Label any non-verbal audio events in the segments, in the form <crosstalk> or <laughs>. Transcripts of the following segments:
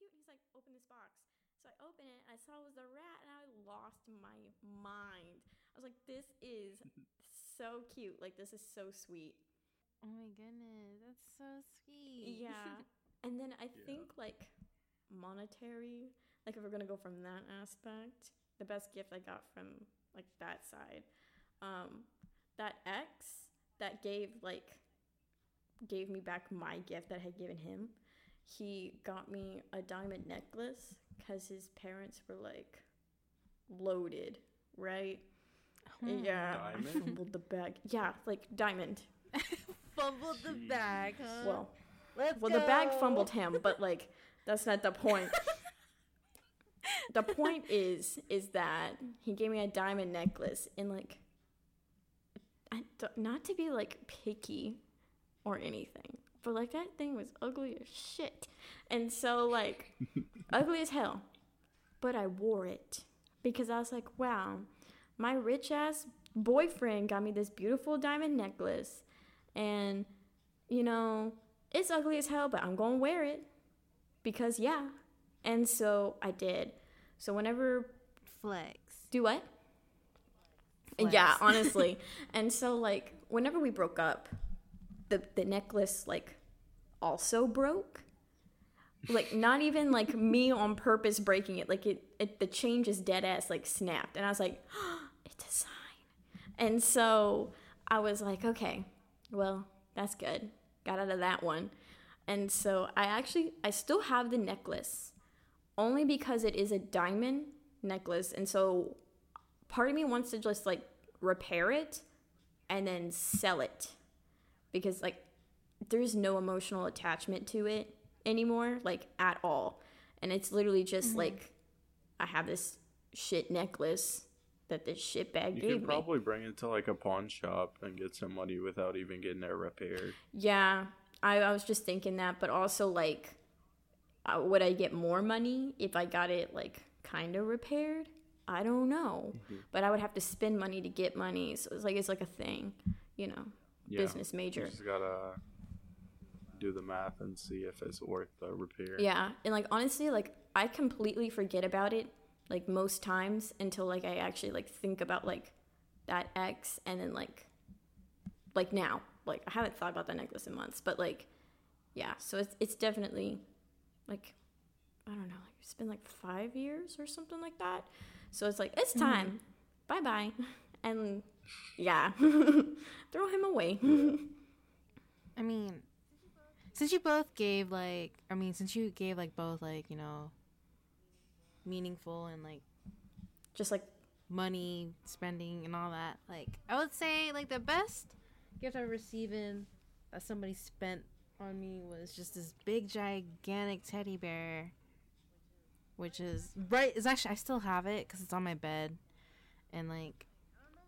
cute. He's like, open this box. So I open it, and I saw it was a rat, and I lost my mind. I was like, this is <laughs> so cute. Like, this is so sweet. Oh my goodness, that's so sweet. Yeah. <laughs> and then I think like monetary, like if we're gonna go from that aspect, the best gift I got from like that side, um, that ex that gave like gave me back my gift that I had given him. He got me a diamond necklace because his parents were like loaded, right? Hmm. Yeah, I Diamond? fumbled the bag. Yeah, like diamond. <laughs> Fumbled the bag, huh? Well, Let's well, the bag fumbled him, but <laughs> like that's not the point. the point is, is that he gave me a diamond necklace, and like, I don't- not to be like picky or anything, but like that thing was ugly as shit, and so like <laughs> ugly as hell. But I wore it because I was like, wow, my rich ass boyfriend got me this beautiful diamond necklace, and you know, it's ugly as hell, but I'm gonna wear it because yeah. And so I did. So whenever Flex. do what? Flex. Yeah, <laughs> honestly. and so like whenever we broke up, the the necklace like also broke. Like not even like <laughs> me on purpose breaking it. Like it, it the chain just dead ass like snapped. And I was like, <gasps> it's a sign. And so I was like, okay, well, that's good. Got out of that one. And so I actually I still have the necklace only because it is a diamond necklace and so part of me wants to just like repair it and then sell it because like there's no emotional attachment to it anymore like at all. And it's literally just like i have this shit necklace that this shit bag gave me. You gave could me. probably bring it to like a pawn shop and get some money without even getting it repaired. yeah I, I was just thinking that but also like uh, would i get more money if i got it like kind of repaired? I don't know. But i would have to spend money to get money so it's like it's like a thing you know Yeah. business major You just gotta do the math and see if it's worth the repair. Yeah, and like honestly, like I completely forget about it like most times until like I actually like think about like that X and then like like now. Like I haven't thought about that necklace in months, but like yeah, so it's it's definitely like I don't know, like it's been like 5 years or something like that. So it's like it's hmm. time. Bye-bye. <laughs> And yeah, <laughs> throw him away. <laughs> I mean, since you both gave like, I mean, since you gave like both like you know, meaningful and like Just like money spending and all that, like I would say like the best gift I've received that somebody spent on me was just this big gigantic teddy bear, which is right. is actually I still have it because it's on my bed, and like.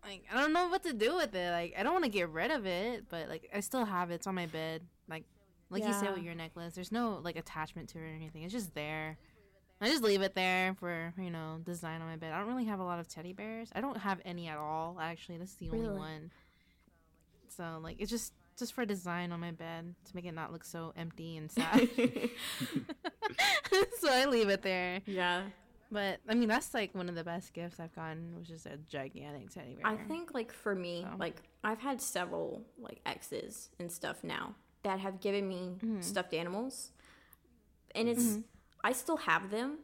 Like I don't know what to do with it. Like I don't want to get rid of it, but like I still have it. It's on my bed. Like like you said with your necklace, there's no like attachment to it or anything. It's just there. I just leave it there for you know design on my bed. I don't really have a lot of teddy bears. I don't have any at all. Actually, this is the only one. So like it's just just for design on my bed to make it not look so empty and sad. <laughs> <laughs> so I leave it there. yeah. But I mean that's like one of the best gifts I've gotten, which is a gigantic teddy bear. I think like for me, So. like I've had several like exes and stuff now that have given me mm-hmm. stuffed animals. And it's mm-hmm. I still have them,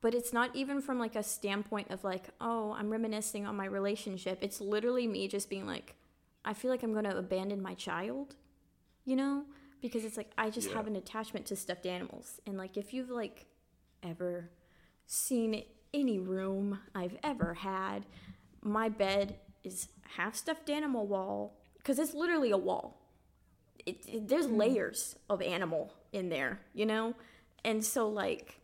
but it's not even from like a standpoint of like, oh, I'm reminiscing on my relationship. It's literally me just being like, I feel like I'm going to abandon my child, you know? Because it's like I just Yeah. have an attachment to stuffed animals. And like if you've like ever seen any room I've ever had, my bed is half stuffed animal wall because it's literally a wall. It, it, there's hmm. layers of animal in there, you know, and so like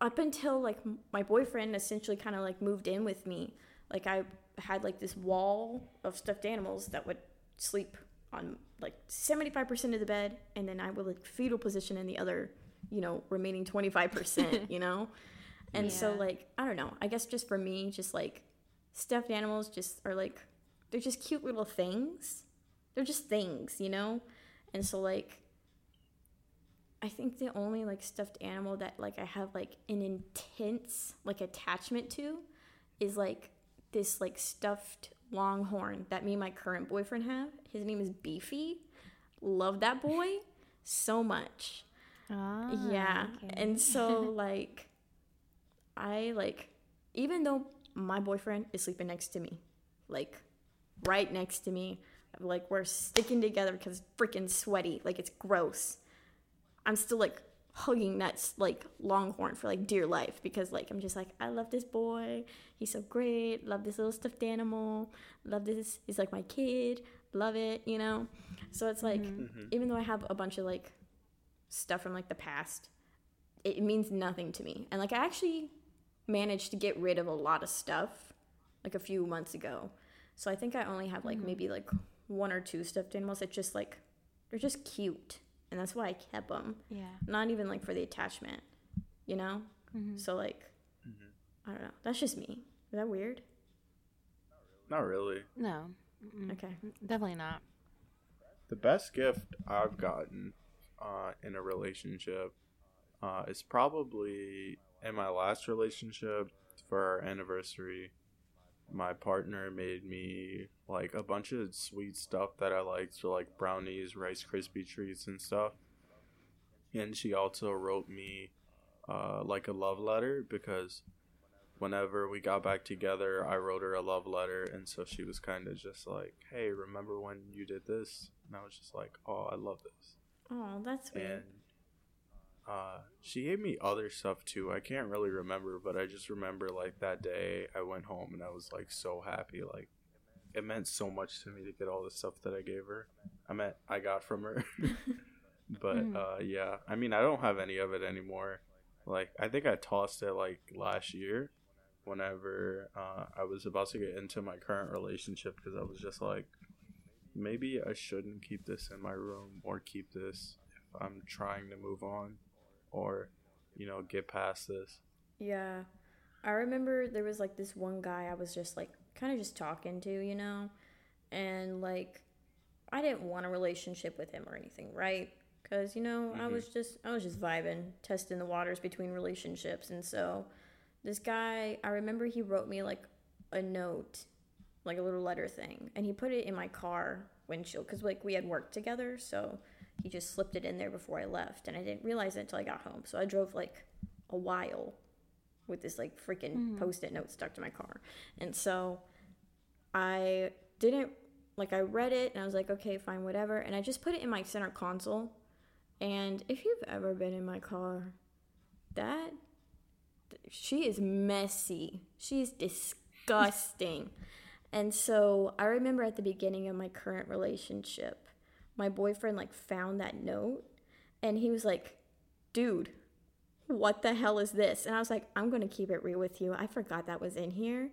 up until like my boyfriend essentially kind of like moved in with me, like I had like this wall of stuffed animals that would sleep on like 75% of the bed and then I would like fetal position in the other, you know, remaining 25%, <laughs> you know? And so like, I don't know. I guess just for me, just like stuffed animals just are like they're just cute little things. They're just things, you know? And so like I think the only like stuffed animal that like I have like an intense like attachment to is like this like stuffed longhorn that me and my current boyfriend have. His name is Beefy. Love that boy so much. Ah, yeah. okay. And so <laughs> like I like even though my boyfriend is sleeping next to me, like right next to me, like we're sticking together because freaking sweaty, like it's gross. I'm still like hugging that like longhorn for like dear life because like I'm just like I love this boy. He's so great. Love this little stuffed animal. Love this. He's like my kid. Love it, you know. So it's like even though I have a bunch of like stuff from like the past, it, it means nothing to me. And like I actually managed to get rid of a lot of stuff like a few months ago. So I think I only have like mm-hmm. maybe like one or two stuffed animals that just like they're just cute, and that's why I kept them. yeah. Not even like for the attachment, you know. Mm-hmm. So like, mm-hmm. I don't know. That's just me. Is that weird? Not really. No. Mm-mm. Okay. Definitely not. The best gift I've gotten uh, in a relationship uh, is probably in my last relationship for our anniversary. My partner made me like a bunch of sweet stuff that I liked, so like brownies, Rice Krispie treats, and stuff. And she also wrote me uh, like a love letter because whenever we got back together, I wrote her a love letter, and so she was kind of just like, "Hey, remember when you did this?" And I was just like, "Oh, I love this." Oh, that's weird. And uh, she gave me other stuff too. I can't really remember, but I just remember like that day I went home and I was like so happy. Like it meant so much to me to get all the stuff that I gave her. I meant I got from her. <laughs> but uh, yeah, I mean I don't have any of it anymore. Like I think I tossed it like last year, whenever uh, I was about to get into my current relationship because I was just like, maybe I shouldn't keep this in my room or keep this if I'm trying to move on or you know get past this. Yeah. I remember there was like this one guy I was just like kind of just talking to, you know? And like I didn't want a relationship with him or anything, right? Cuz you know, I was mm-hmm. just I was just vibing, testing the waters between relationships and so this guy, I remember he wrote me like a note, like a little letter thing, and he put it in my car windshield cuz like we had worked together, so he just slipped it in there before I left and I didn't realize it until I got home. So I drove like a while with this like freaking mm-hmm. post-it note stuck to my car. And so I didn't like I read it and I was like, okay, fine, whatever. And I just put it in my center console. And if you've ever been in my car, that she is messy. She's <laughs> disgusting. And so I remember at the beginning of my current relationship, my boyfriend like found that note and he was like, dude, what the hell is this? And I was like, I'm going to keep it real with you. I forgot that was in here.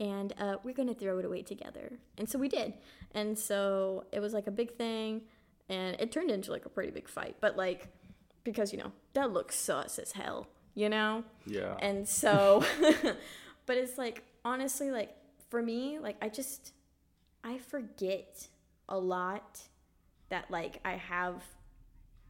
And uh, we're going to throw it away together. And so we did. And so it was like a big thing. And it turned into like a pretty big fight. But like, because, you know, that looks sus as hell, you know? Yeah. And so, <laughs> but it's like, honestly, like, for me, like, I just, I forget a lot that, like, I have,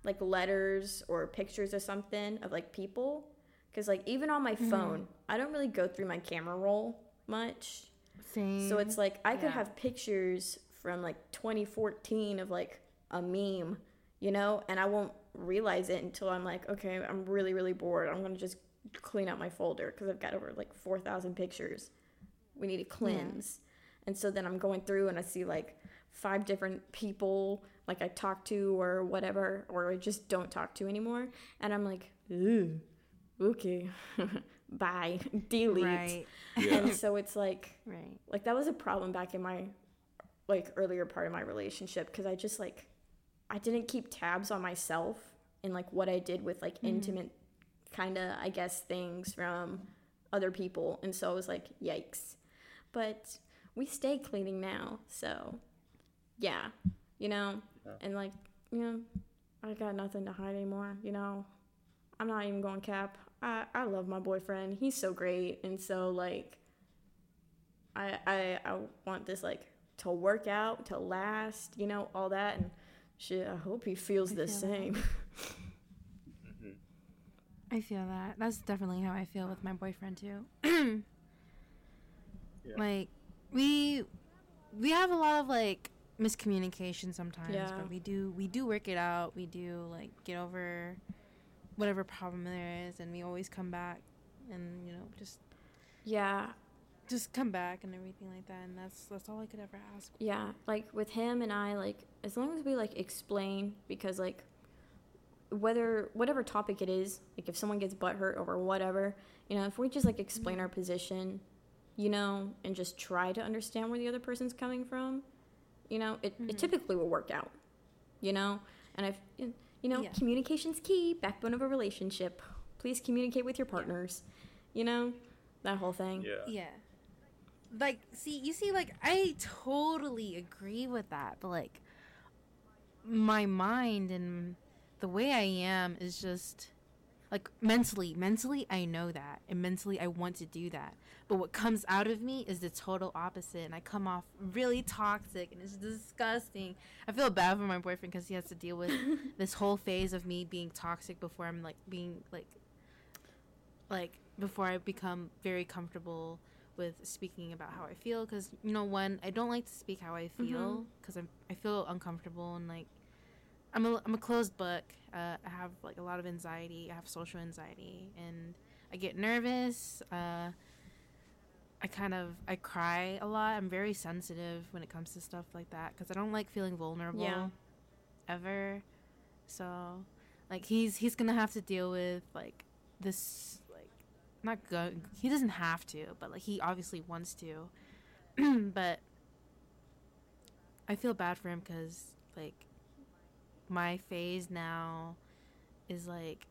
like, letters or pictures or something of, like, people. Because, like, even on my mm-hmm. phone, I don't really go through my camera roll much. Same. So it's like, I could Yeah. have pictures from, like, 2014 of, like, a meme, you know? And I won't realize it until I'm like, okay, I'm really, really bored. I'm going to just clean out my folder because I've got over like 4,000 pictures. We need to cleanse. And so then I'm going through and I see like five different people like I talk to or whatever, or I just don't talk to anymore. And I'm like, ooh, okay, <laughs> bye, <laughs> delete. Right. Yeah. And so it's like, Right. like that was a problem back in my like earlier part of my relationship because I just like I didn't keep tabs on myself and like what I did with like mm-hmm. intimate kind of I guess things from other people and so I was like yikes. But we stay cleaning now. So yeah, you know, Yeah. and like, you know, I got nothing to hide anymore, you know. I'm not even going cap. I I love my boyfriend. He's so great and so like I, I I want this like to work out, to last, you know, all that, and shit. I hope he feels I the feel that. same. <laughs> Mm-hmm. I feel that. That's definitely how I feel with my boyfriend too. <clears throat> Yeah. Like we we have a lot of like miscommunication sometimes, Yeah. but we do we do work it out. We do like get over whatever problem there is and we always come back and you know just Yeah, just come back and everything like that and that's that's all I could ever ask. yeah. Like with him and I, like as long as we like explain, because like whether whatever topic it is, like if someone gets butthurt over whatever, you know, if we just like explain mm-hmm. our position, you know, and just try to understand where the other person's coming from, you know, it, Mhm. it typically will work out, you know. And I've, you know, Yeah. communication's key, backbone of a relationship. Please communicate with your partners, you know, that whole thing. Yeah. Yeah. Like, see, you see, like, I totally agree with that, but, like, my mind and the way I am is just, like, mentally, mentally, I know that. And mentally, I want to do that. But what comes out of me is the total opposite. And I come off really toxic and it's disgusting. I feel bad for my boyfriend because he has to deal with <laughs> this whole phase of me being toxic before I'm, like, being, like, like before I become very comfortable with speaking about how I feel because you know when I don't like to speak how I feel mm-hmm. because I'm I feel uncomfortable and like I'm a I'm a closed book. Uh, I have like a lot of anxiety. I have social anxiety and I get nervous. Uh, I kind of I cry a lot. I'm very sensitive when it comes to stuff like that because I don't like feeling vulnerable Yeah. ever. So like he's he's gonna have to deal with like this like not go he doesn't have to but like he obviously wants to <clears throat> but i feel bad for him because like my phase now is like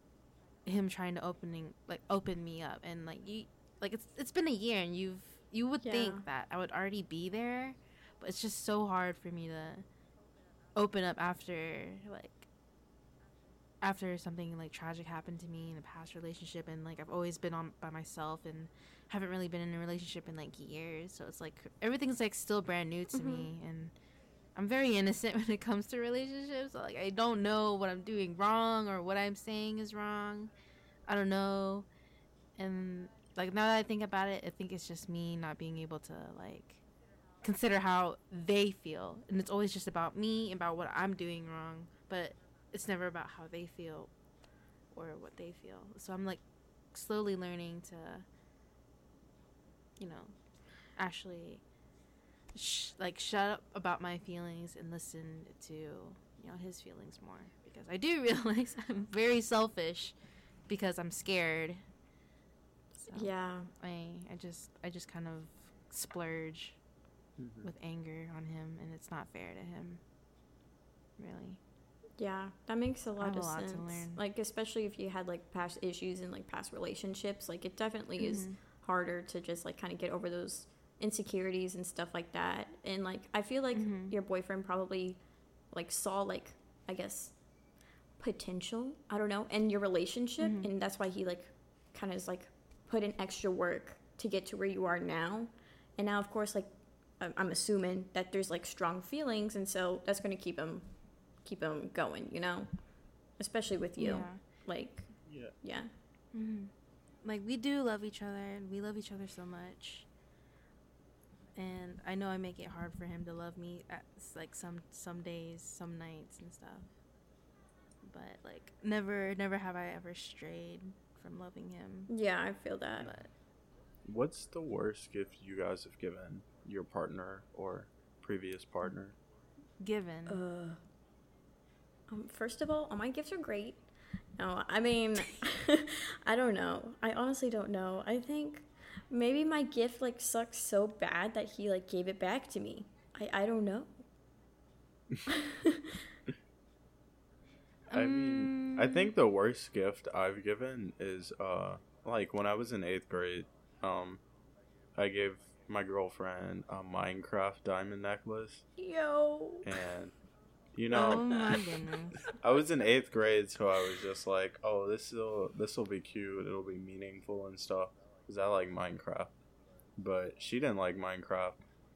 him trying to opening like open me up. And like you like it's it's been a year and you've you would Yeah. think that i would already be there but it's just so hard for me to open up after like after something like tragic happened to me in a past relationship. And like I've always been on by myself and haven't really been in a relationship in like years. So it's like everything's like still brand new to me. Mm-hmm. And I'm very innocent <laughs> when it comes to relationships like I don't know what I'm doing wrong or what I'm saying is wrong. I don't know. And like now that I think about it I think it's just me not being able to like consider how they feel. And it's always just about me and about what I'm doing wrong but it's never about how they feel or what they feel. So I'm like slowly learning to, you know, actually, sh- like shut up about my feelings and listen to you know his feelings more because I do <laughs> realize I'm very selfish because I'm scared. So Yeah. I I just I just kind of splurge Mhm. with anger on him and it's not fair to him. Really. Yeah, that makes a lot have a of lot to sense. learn. Like especially if you had like past issues and like past relationships, like it definitely is Mhm. harder to just like kind of get over those insecurities and stuff like that. And like I feel like Mhm. your boyfriend probably like saw like I guess potential, I don't know, in your relationship Mhm. and that's why he like kind of is like put in extra work to get to where you are now. And now of course like I'm I'm assuming that there's like strong feelings and so that's going to keep him keep him going, you know? Especially with you. Yeah. Like Yeah. yeah. hmm Like we do love each other, and we love each other so much. And I know I make it hard for him to love me at like some some days, some nights, and stuff. But like never, never have I ever strayed from loving him. Yeah, I feel that. But What's the worst gift you guys have given your partner or previous partner? given, Uh, um, first of all, all my gifts are great. No, I mean, <laughs> I don't know. I honestly don't know. I think maybe my gift like sucks so bad that he like gave it back to me. I I don't know. <laughs> I mean, I Um, think the worst gift I've given is uh like when I was in 8th grade, um I gave my girlfriend a Minecraft diamond necklace Yo. and you know, Oh know, <laughs> my goodness. I was in 8th grade so I was just like, "Oh, this will this will be cute. It'll be meaningful and stuff." Cuz I like Minecraft. But she didn't like Minecraft.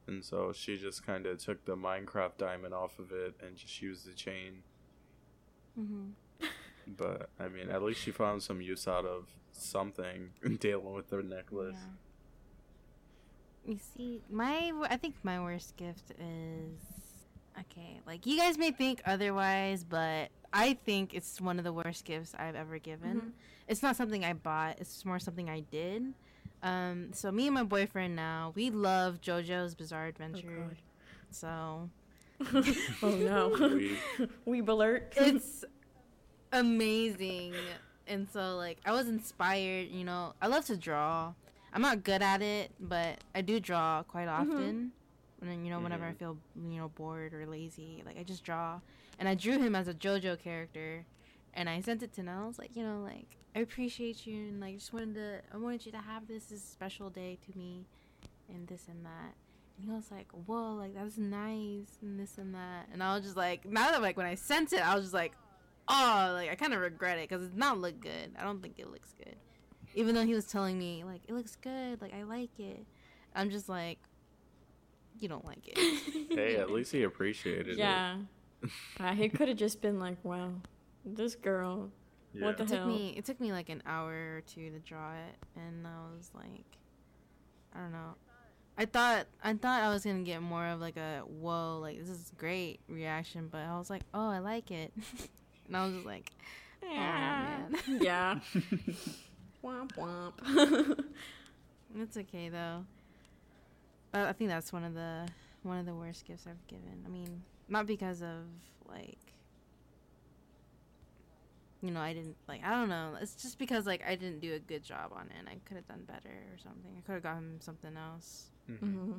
And so she just kind of took the Minecraft diamond off of it and just used the chain. hmm But I mean, at least she found some use out of something <laughs> dealing with the necklace. You see, my I think my worst gift is okay. Like you guys may think otherwise, but I think it's one of the worst gifts I've ever given. Mhm. It's not something I bought. It's more something I did. Um, so me and my boyfriend now we love JoJo's Bizarre Adventure. God. so <laughs> oh no. <laughs> We- Weeb alert. it's <laughs> amazing. And so like I was inspired, you know, I love to draw. I'm not good at it, but I do draw quite often. And then, you know, whenever I Mhm. feel, you know, bored or lazy, like I just draw. And I drew him as a JoJo character and I sent it to Nell. I was like, you know, like I appreciate you and like just wanted to I wanted you to have this this special day to me and this and that. And he was like, Whoa, like that's nice and this and that. And I was just like now that like when I sent it, I was just like, Oh, like I kinda regret it because it's not look good. I don't think it looks good. Even though he was telling me, like, it looks good, like I like it. I'm just like you don't like it. <laughs> hey, at least he appreciated it. yeah. <laughs> Uh, he could have just been like, wow, this girl. Yeah. What the It took hell? me it took me like an hour or two to draw it and I was like I don't know. I thought I thought I was gonna get more of like a whoa, like this is great reaction, but I was like, Oh, I like it <laughs> And I was just like, Yeah. man. yeah. womp womp. It's okay though. But I think that's one of the one of the worst gifts I've given. I mean, not because of like you know, I didn't like I don't know. It's just because like I didn't do a good job on it and I could have done better or something. I could have gotten something else Mhm. hmm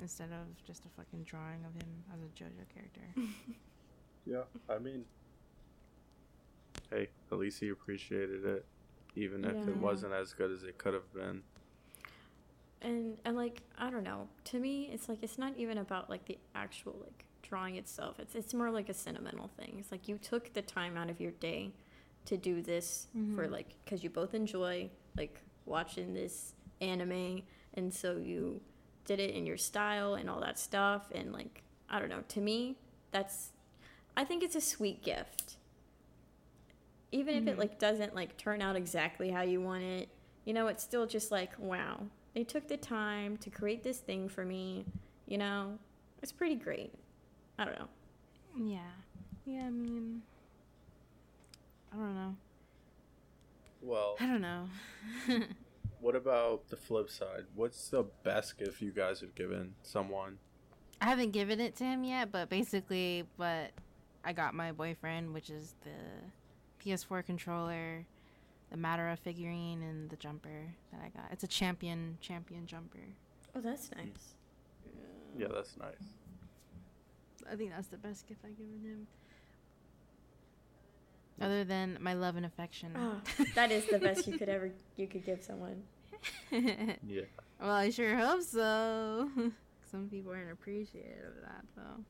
instead of just a fucking drawing of him as a JoJo character. <laughs> Yeah, I mean, hey, at least he appreciated it, even if it wasn't as good as it could have been. And and like I don't know. To me, it's like it's not even about like the actual like drawing itself. It's it's more like a sentimental thing. It's like you took the time out of your day to do this for Mhm. like because you both enjoy like watching this anime, and so you did it in your style and all that stuff. And like I don't know. To me, that's I think it's a sweet gift. Even if it Mhm. like doesn't like turn out exactly how you want it, you know, it's still just like, wow, they took the time to create this thing for me. You know, it's pretty great. I don't know. yeah. Yeah, I mean I don't know. Well, I don't know. <laughs> what about the flip side? What's the best gift you guys have given someone? I haven't given it to him yet, but basically, what I got my boyfriend, which is the PS4 controller, the Madara figurine, and the jumper that I got. It's a champion champion jumper. Oh, that's nice. Yeah, that's nice. I think that's the best gift I've given him. Other than my love and affection. Oh, <laughs> that is the best you could ever you could give someone. <laughs> Yeah. well, I sure hope so. <laughs> Some people aren't appreciative of that, though.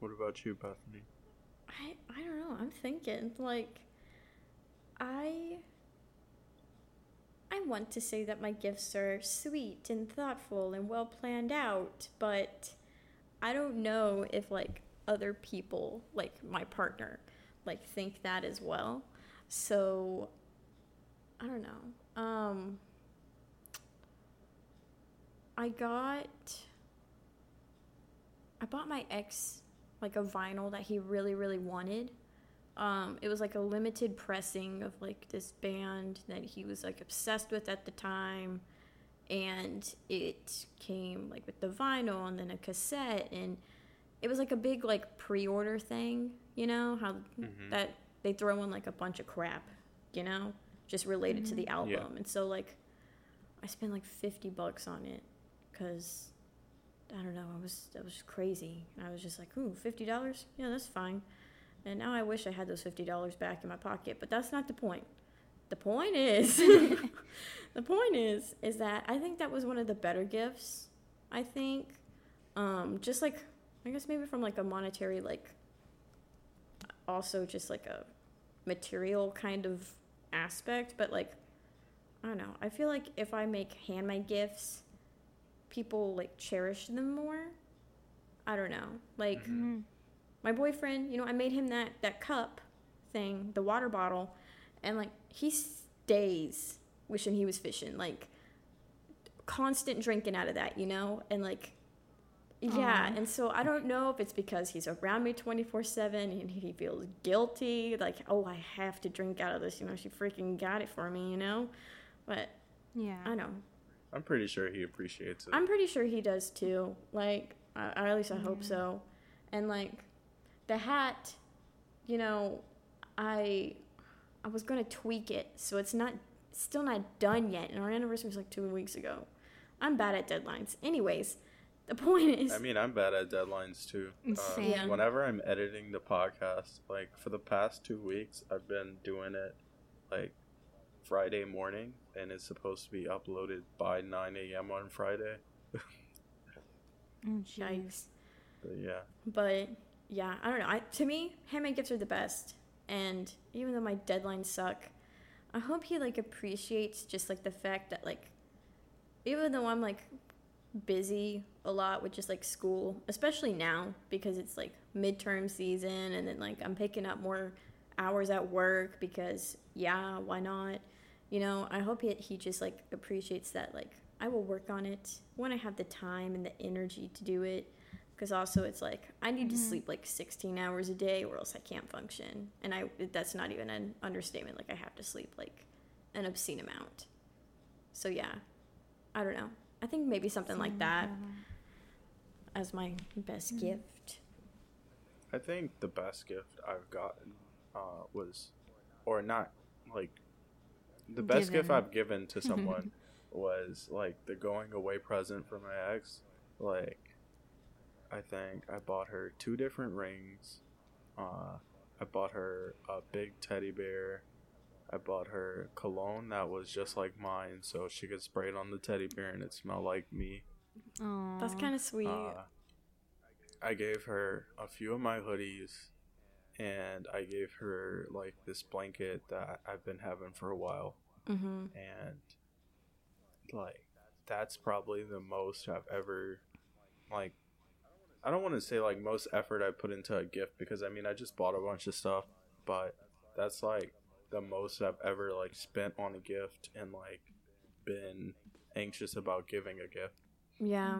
What about you, Bethany? I I don't know. I'm thinking like I I want to say that my gifts are sweet and thoughtful and well planned out, but I don't know if like other people, like my partner, like think that as well. So I don't know. Um I got I bought my ex like a vinyl that he really really wanted. Um, it was like a limited pressing of like this band that he was like obsessed with at the time, and it came like with the vinyl and then a cassette, and it was like a big like pre-order thing. You know how Mhm. that they throw in like a bunch of crap, you know, just related to the album, and so like I spent like fifty bucks on it because I don't know. I was that was crazy. And i was just like, ooh, fifty dollars? Yeah, that's fine. And now I wish I had those fifty dollars back in my pocket, but that's not the point. The point is, <laughs> <laughs> the point is, is that I think that was one of the better gifts. I think, um, just like I guess maybe from like a monetary, like, also just like a material kind of aspect, but like, I don't know. I feel like if I make handmade gifts people like cherish them more. I don't know. Like Mhm. My boyfriend, you know, I made him that that cup thing, the water bottle, and like he stays wishing he was fishing, like constant drinking out of that, you know, and like. Yeah, Aw. and so I don't know if it's because he's around me 24 7 and he feels guilty, like, oh, I have to drink out of this, you know, she freaking got it for me, you know? But Yeah. I know. I'm pretty sure he appreciates it. I'm pretty sure he does too. Like, I, or at least I hope so. And like, the hat, you know, I, I was gonna tweak it, so it's not, still not done yet. And our anniversary was like two weeks ago. I'm bad at deadlines. Anyways, the <laughs> point is, I mean, I'm bad at deadlines too. Um, Same. Yeah. Whenever I'm editing the podcast, like for the past two weeks, I've been doing it like Friday morning, and it's supposed to be uploaded by 9 a.m. on Friday. <laughs> Oh, yikes. But yeah, But yeah, I don't know. I, to me, handmade gifts are the best. And even though my deadlines suck, I hope he like appreciates just like the fact that like, even though I'm like busy a lot with just like school, especially now because it's like midterm season, and then like I'm picking up more hours at work because yeah, why not? You know, I hope he, he just like appreciates that like I will work on it when I have the time and the energy to do it because also it's like I need to Mhm. sleep like 16 hours a day or else I can't function. And I that's not even an understatement like I have to sleep like an obscene amount. So yeah. I don't know. I think maybe something like that as my best Mm. gift. I think the best gift I've gotten uh, was, or not, like, the best gift I've given to someone <laughs> was like the going away present for my ex. Like, I think I bought her two different rings. Uh, I bought her a big teddy bear. I bought her cologne that was just like mine, so she could spray it on the teddy bear and it smelled like me. Aw. that's kind of sweet Uh, I gave her a few of my hoodies, and I gave her like this blanket that I've been having for a while, mm-hmm. and like that's probably the most I've ever like. I don't want to say like most effort I put into a gift because I mean I just bought a bunch of stuff, but that's like the most I've ever like spent on a gift and like been anxious about giving a gift. yeah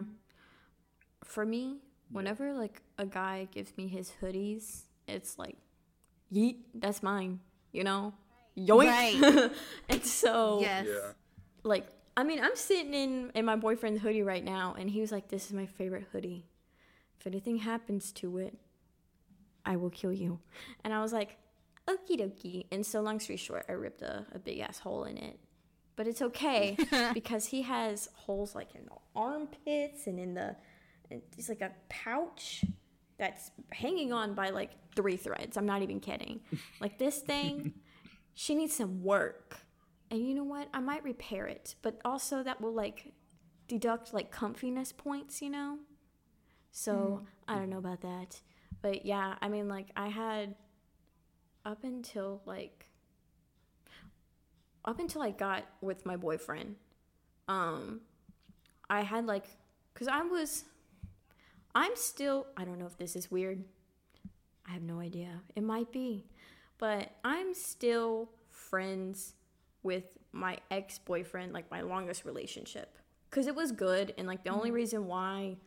for me whenever like a guy gives me his hoodies it's like yeet that's mine you know yoink Right. <laughs> and so Yes. Yeah. like I mean, I'm sitting in in my boyfriend's hoodie right now, and he was like, "This is my favorite hoodie. If anything happens to it, I will kill you." And I was like, "Okie dokie." And so, long story short, I ripped a, a big ass hole in it, but it's okay <laughs> because he has holes like in the armpits and in the, it's like a pouch that's hanging on by like three threads. I'm not even kidding. Like this thing, <laughs> she needs some work. And you know what? I might repair it, but also that will like deduct like comfiness points, you know? So I don't know about that. But yeah, I mean, like, I had up until like up until I got with my boyfriend, um, I had like, cause I was, I'm still, I don't know if this is weird. I have no idea. It might be, but I'm still friends with my ex boyfriend, like my longest relationship, cause it was good, and like the only reason why,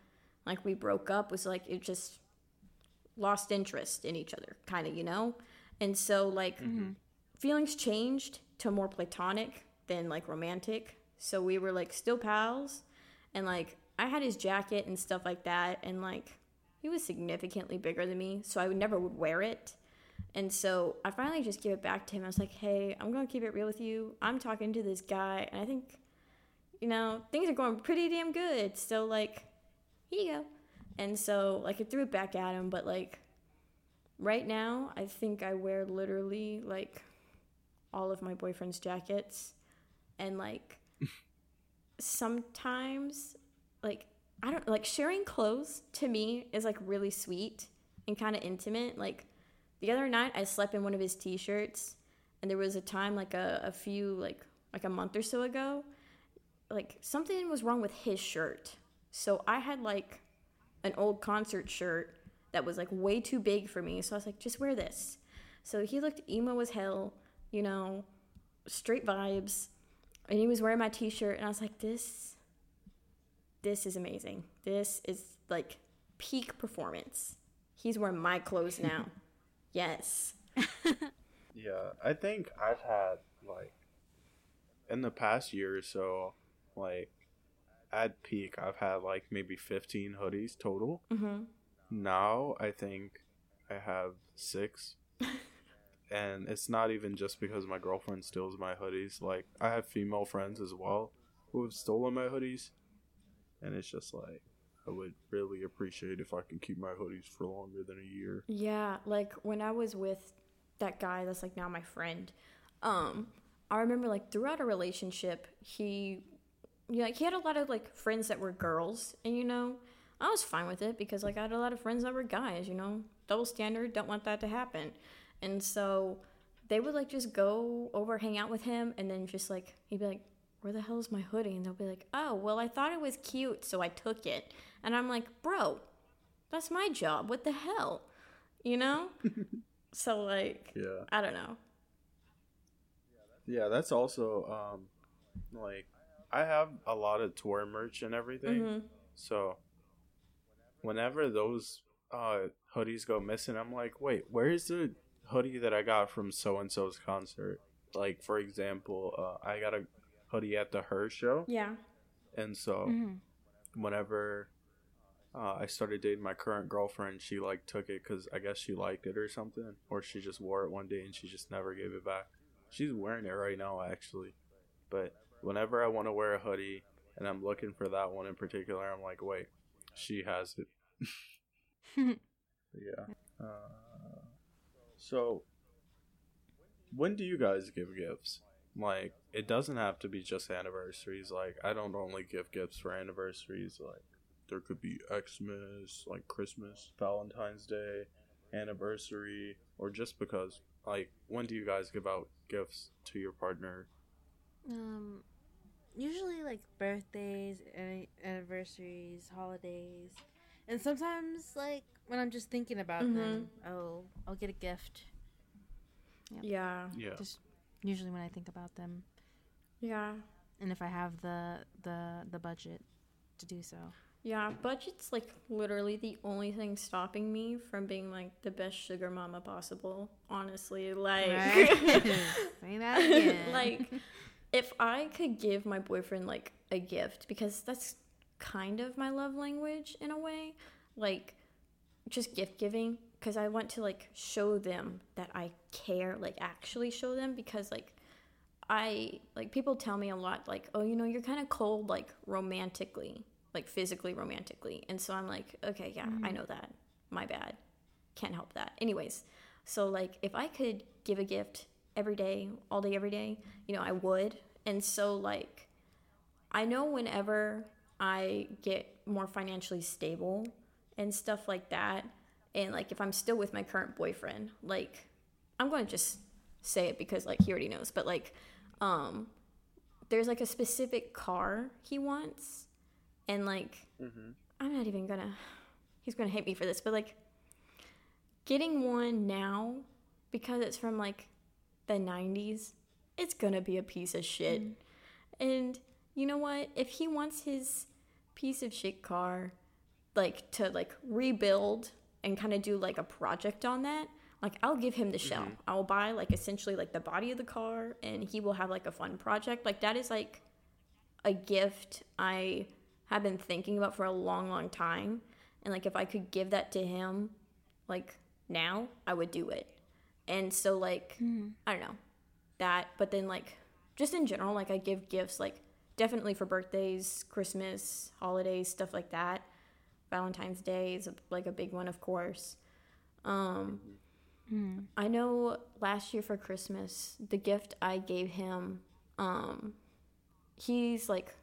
like, we broke up was like it just lost interest in each other, kind of, you know, and so like mm-hmm. feelings changed to more platonic than like romantic. So we were like still pals, and like I had his jacket and stuff like that, and like he was significantly bigger than me, so I would never would wear it. And so I finally just gave it back to him. I was like, "Hey, I'm gonna keep it real with you. I'm talking to this guy, and I think, you know, things are going pretty damn good. So like, here you go." And so like I threw it back at him, but like right now I think I wear literally like all of my boyfriend's jackets and like <laughs> sometimes like I don't like sharing clothes to me is like really sweet and kind of intimate. Like the other night I slept in one of his t-shirts and there was a time like a, a few like like a month or so ago like something was wrong with his shirt. So I had like an old concert shirt that was like way too big for me. So I was like, just wear this. So he looked emo as hell, you know, straight vibes. And he was wearing my t shirt, and I was like, this, this is amazing. This is like peak performance. He's wearing my clothes <laughs> now. yes. <laughs> Yeah, I think I've had like in the past year or so, like at peak, I've had like maybe 15 hoodies total. Mm-hmm. Now I think I have six. <laughs> and it's not even just because my girlfriend steals my hoodies. Like, I have female friends as well who have stolen my hoodies. And it's just like, I would really appreciate if I can keep my hoodies for longer than a year. Yeah, like when I was with that guy that's like now my friend, um, I remember like throughout a relationship, he, yeah, like he had a lot of like friends that were girls, and you know, I was fine with it because like I had a lot of friends that were guys, you know, double standard, don't want that to happen, and so they would like just go over, hang out with him, and then just like he'd be like, "Where the hell is my hoodie?" And they'll be like, "Oh, well, I thought it was cute, so I took it," and I'm like, "Bro, that's my job. What the hell?" You know? <laughs> so like Yeah. I don't know. Yeah, that's also, um, like, I have a lot of tour merch and everything. Mhm. So whenever those uh, hoodies go missing, I'm like, wait, where's the hoodie that I got from so and so's concert? Like, for example, uh, I got a hoodie at the Her show, Yeah. and so Mm-hmm. whenever uh, I started dating my current girlfriend, she like took it because I guess she liked it or something, or she just wore it one day and she just never gave it back. She's wearing it right now, actually. But whenever I want to wear a hoodie and I'm looking for that one in particular, I'm like, wait, she has it. <laughs> Yeah. Uh, so, when do you guys give gifts? Like, it doesn't have to be just anniversaries. Like, I don't only give gifts for anniversaries. Like, there could be Xmas, like Christmas, Valentine's Day, anniversary, or just because. Like, when do you guys give out gifts to your partner? Um, usually like birthdays, an- anniversaries, holidays, and sometimes like when I'm just thinking about mm-hmm. them, oh, I'll get a gift. Yeah. Yeah. Just usually when I think about them, Yeah. and if I have the the the budget to do so. Yeah, budget's like literally the only thing stopping me from being like the best sugar mama possible. Honestly, like Right? <laughs> Say that again. like if I could give my boyfriend like a gift because that's kind of my love language in a way, like just gift giving because I want to like show them that I care, like actually show them because like I like people tell me a lot like, "Oh, you know, you're kind of cold like romantically, like physically romantically." And so I'm like, "Okay, yeah, I mm-hmm. know that. My bad. Can't help that." Anyways, so like if I could give a gift every day, all day every day, you know, I would. And so like I know whenever I get more financially stable and stuff like that, and like if I'm still with my current boyfriend, like I'm going to just say it because like he already knows, but like um there's like a specific car he wants and like Mm-hmm. I'm not even gonna he's gonna hate me for this, but like getting one now because it's from like the 90s, it's gonna be a piece of shit. Mm. And you know what? If he wants his piece of shit car like to like rebuild and kind of do like a project on that, like I'll give him the mm-hmm. shell. I will buy like essentially like the body of the car and he will have like a fun project. Like that is like a gift I have been thinking about for a long, long time. And like if I could give that to him, like now, I would do it. And so like I don't know that, but then like just in general, like I give gifts like definitely for birthdays, Christmas, holidays, stuff like that. Valentine's Day is a, like a big one, of course. Um, I know last year for Christmas, the gift I gave him, um, he's like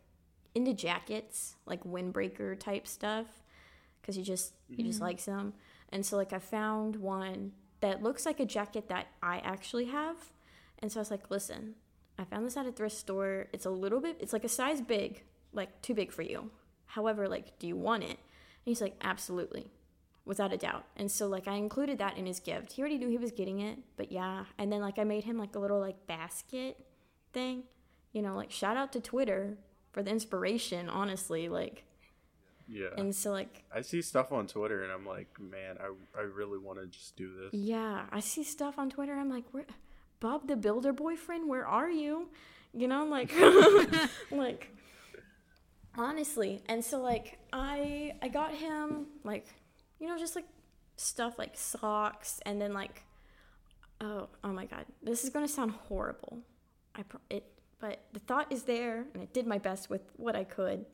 into jackets, like windbreaker type stuff, because he just he just likes them. And so like I found one that looks like a jacket that I actually have, and so I was like, listen, I found this at a thrift store. It's a little bit, it's like a size big, like too big for you. However, like, do you want it? And he's like, absolutely. without a doubt. And so like I included that in his gift. He already knew he was getting it, but yeah. And then like I made him like a little like basket thing. You know, like shout out to Twitter for the inspiration, honestly. Like Yeah. and so like I see stuff on Twitter and I'm like, man, I, I really want to just do this. yeah, I see stuff on Twitter. I'm like, where Bob the Builder boyfriend, where are you? You know, like <laughs> like honestly. And so like I I got him like you know just like stuff like socks and then like oh oh my god this is going to sound horrible i pro- it but the thought is there and i did my best with what i could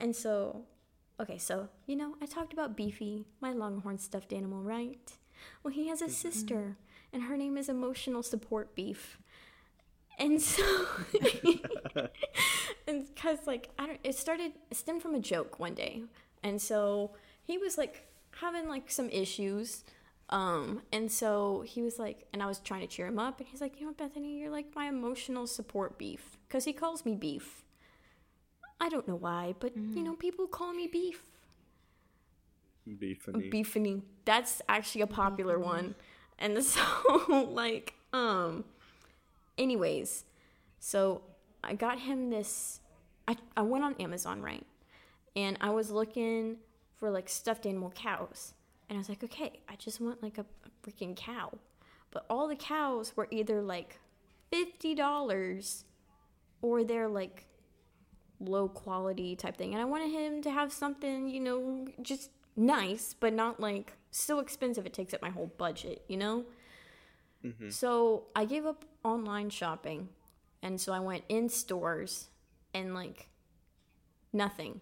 and so okay so you know i talked about beefy my longhorn stuffed animal right? Well he has a sister and her name is emotional support beef. And so <laughs> and because like i don't it started it stemmed from a joke one day. And so he was like having like some issues um and so he was like and i was trying to cheer him up and he's like you know bethany you're like my emotional support beef. Because he calls me beef i don't know why but you know people call me beef. Beefany. beefany. That's actually a popular one. And <laughs> so like um anyways so i got him this i, I went on amazon right? And i was looking for like stuffed animal cows. And i was like okay i just want like a, a freaking cow. But all the cows were either like $50 or they're like low quality type thing. And i wanted him to have something you know just nice but not like so expensive it takes up my whole budget you know? Mm-hmm. So i gave up online shopping and so i went in stores and like nothing.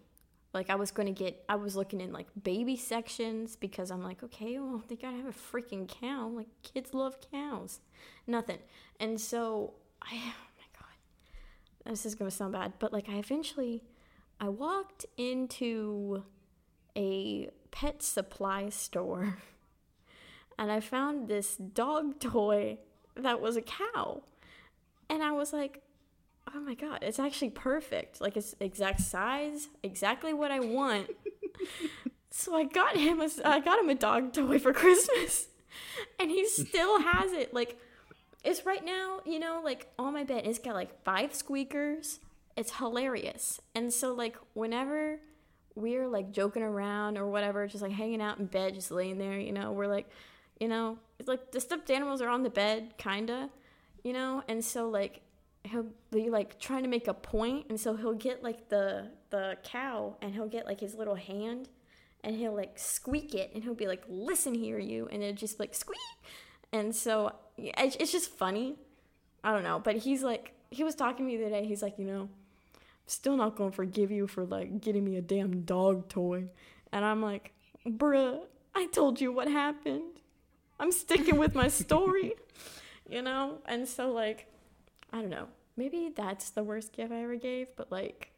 Like i was going to get i was looking in like baby sections because i'm like okay well they gotta have a freaking cow. Like kids love cows. Nothing. And so i this is to sound bad but like i eventually i walked into a pet supply store <laughs> and I found this dog toy that was a cow. And I was like, oh my god, it's actually perfect. Like it's exact size, exactly what I want. <laughs> so I got him a I got him a dog toy for Christmas. <laughs> And he still has it. Like it's right now, you know, like on my bed. It's got like five squeakers. It's hilarious. And so like whenever we're like joking around or whatever, just like hanging out in bed, just laying there, you know, we're like, you know, it's like the stuffed animals are on the bed, kinda, you know, and so like he'll be like trying to make a point, and so he'll get like the the cow, and he'll get like his little hand, and he'll like squeak it, and he'll be like, "Listen here, you," and it just like squeak, and so it's, just funny. I don't know, but he's like, he was talking to me the other day. He's like, you know, I'm still not gonna forgive you for like getting me a damn dog toy. And I'm like, bruh, I told you what happened. I'm sticking with my story, <laughs> you know? And so, like, I don't know. Maybe that's the worst gift I ever gave, but like,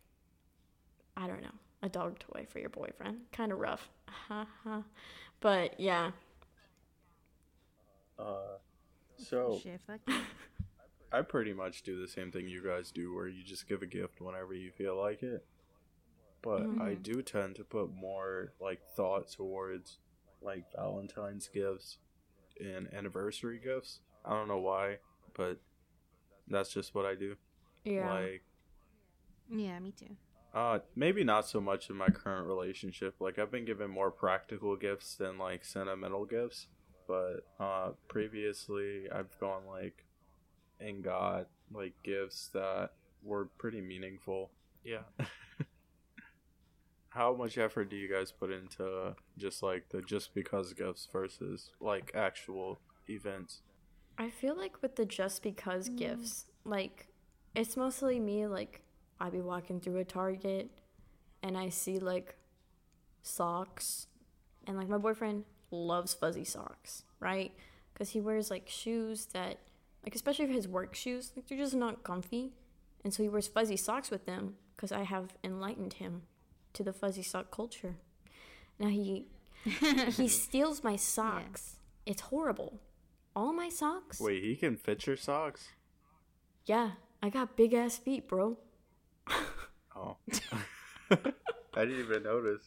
I don't know. A dog toy for your boyfriend. Kind of rough. but yeah. Uh, so <laughs> I pretty much do the same thing you guys do, where you just give a gift whenever you feel like it. But I do tend to put more like thought towards like Valentine's gifts and anniversary gifts. I don't know why, but that's just what I do. Yeah. Like, Yeah, me too. uh, maybe not so much in my current relationship. Like, I've been given more practical gifts than like sentimental gifts. But uh, previously, I've gone like and got like gifts that were pretty meaningful. Yeah. <laughs> How much effort do you guys put into just like the just because gifts versus like actual events? I feel like with the just because gifts, like it's mostly me. Like I be walking through a Target, and I see like socks, and like my boyfriend loves fuzzy socks, right? Because he wears like shoes that, like especially for his work shoes, like they're just not comfy, and so he wears fuzzy socks with them. Because I have enlightened him to the fuzzy sock culture. Now he <laughs> he steals my socks. It's horrible. All my socks. Wait, he can fit your socks? Yeah, I got big ass feet, bro. Oh. <laughs> <laughs> I didn't even notice.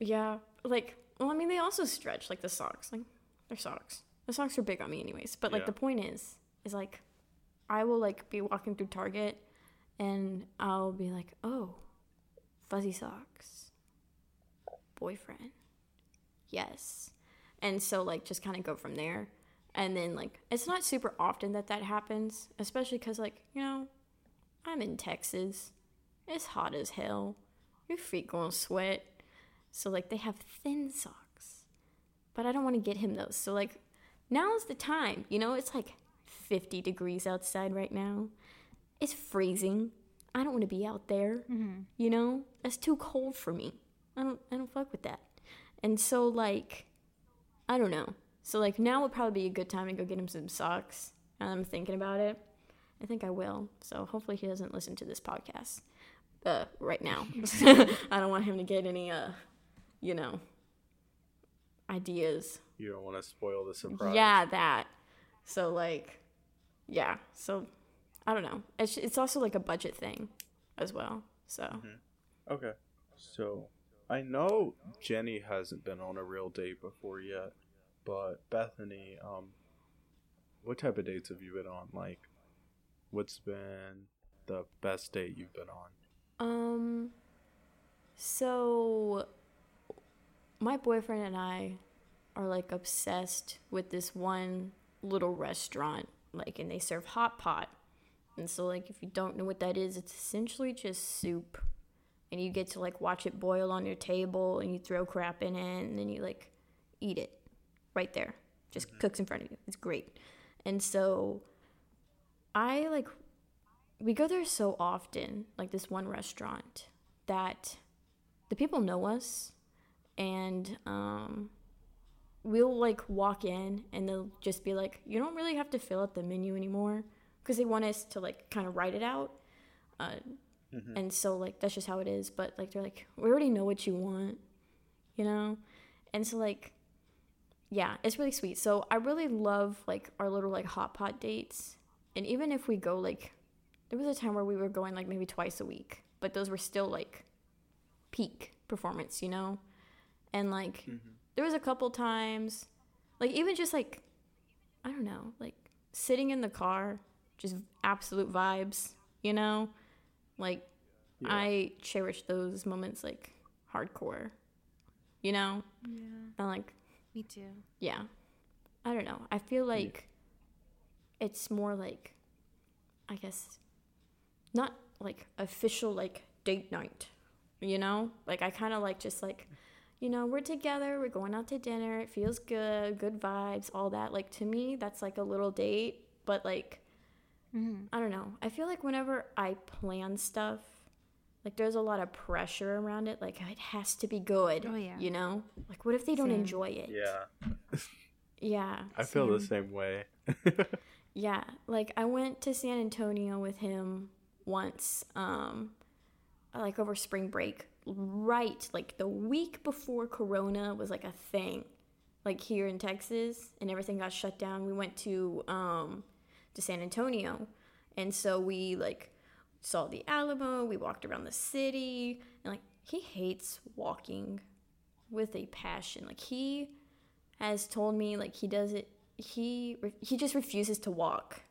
Yeah, like Well, I mean, they also stretch like the socks. Like they're socks. The socks are big on me, anyways. But like Yeah. the point is, is like, I will like be walking through Target, and I'll be like, oh, fuzzy socks, boyfriend, yes, and so like just kind of go from there. And then like it's not super often that that happens, especially because like you know, I'm in Texas. It's hot as hell. Your feet gonna sweat. So like they have thin socks. But I don't want to get him those. So like now's the time. You know, it's like 50 degrees outside right now. It's freezing. I don't want to be out there. You know? That's too cold for me. I don't I don't fuck with that. And so like I don't know. So like now would probably be a good time to go get him some socks. I'm thinking about it. I think I will. So hopefully he doesn't listen to this podcast uh, right now. <laughs> I don't want him to get any, uh, you know, ideas. You don't want to spoil the surprise. Yeah, that. So like, yeah. So I don't know. It's it's also like a budget thing, as well. So Okay. So I know Jenny hasn't been on a real date before yet, but Bethany, um, what type of dates have you been on? Like, what's been the best date you've been on? Um, so my boyfriend and I are like obsessed with this one little restaurant, like, and they serve hot pot. And so, like, if you don't know what that is, it's essentially just soup. And you get to, like, watch it boil on your table and you throw crap in it and then you, like, eat it right there. Just mm-hmm. cooks in front of you. It's great. And so I, like, we go there so often, like this one restaurant, that the people know us, and um, we'll like walk in and they'll just be like, "You don't really have to fill out the menu anymore," because they want us to like kind of write it out. Uh, And so like that's just how it is. But like they're like, "We already know what you want," you know, and so like. Yeah, it's really sweet. So I really love like our little like hot pot dates. And even if we go like there was a time where we were going like maybe twice a week, but those were still like peak performance, you know? And like mm-hmm. there was a couple times like even just like I don't know, like sitting in the car, just absolute vibes, you know? Like Yeah. I cherish those moments like hardcore. You know? Yeah, And like me too. yeah. I don't know. I feel like it's more like I guess not like official like date night. You know? Like I kind of like just like you know, we're together, we're going out to dinner, it feels good, good vibes, all that. Like to me, that's like a little date, but like Mm-hmm. I don't know. I feel like whenever I plan stuff, like there's a lot of pressure around it. Like it has to be good. Oh, yeah. You know? Like what if they don't Same. enjoy it? Yeah, <laughs> Yeah. I feel the same. same way. <laughs> Yeah, like I went to San Antonio with him once, um, like over spring break, right, like the week before Corona was like a thing, like here in Texas, and everything got shut down. We went to um, to San Antonio, and so we like saw the Alamo. We walked around the city, and like he hates walking with a passion. Like he has told me like he does it he re- he just refuses to walk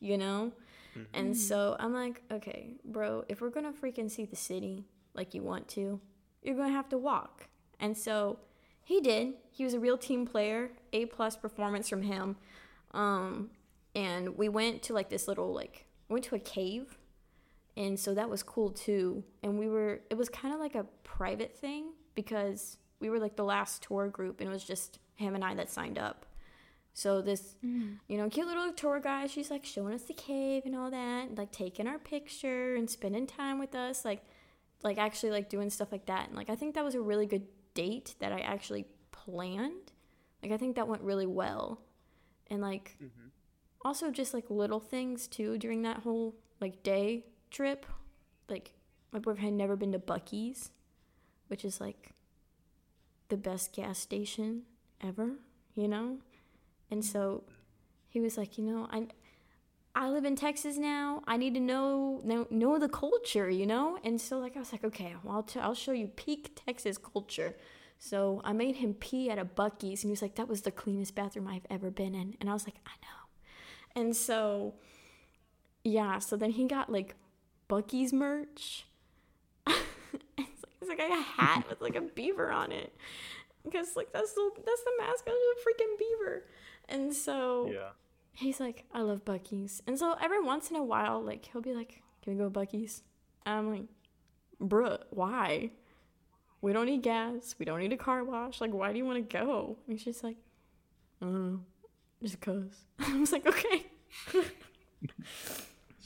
you know and so i'm like okay bro if we're gonna freaking see the city like you want to you're gonna have to walk. And so he did. He was a real team player a plus performance from him. Um and we went to like this little like went to a cave. And so that was cool too. And we were it was kind of like a private thing because we were like the last tour group and it was just him and i that signed up. So this you know cute little tour guide she's like showing us the cave and all that and, like taking our picture and spending time with us like like actually like doing stuff like that. And like i think that was a really good date that i actually planned. Like i think that went really well. And like mm-hmm. also just like little things too during that whole like day trip. Like my boyfriend had never been to Buc-ee's which is like the best gas station ever you know? And so he was like you know i I live in Texas now. I need to know know, know the culture, you know. And so like I was like, okay, well I'll, t- I'll show you peak Texas culture. So I made him pee at a Buc-ee's, and he was like, "That was the cleanest bathroom I've ever been in." And I was like, "I know." And so, yeah. So then he got like Buc-ee's merch. <laughs> it's, like, a hat with like a beaver on it, because like that's the that's the mascot of the freaking beaver. And so Yeah. He's like, I love Buc-ee's. And so every once in a while, like, he'll be like, Can we go Buc-ee's? And I'm like, Bruh, why? We don't need gas. We don't need a car wash. Like, why do you want to go? And he's just like, I don't know. Just cuz. <laughs> I was like, okay. <laughs>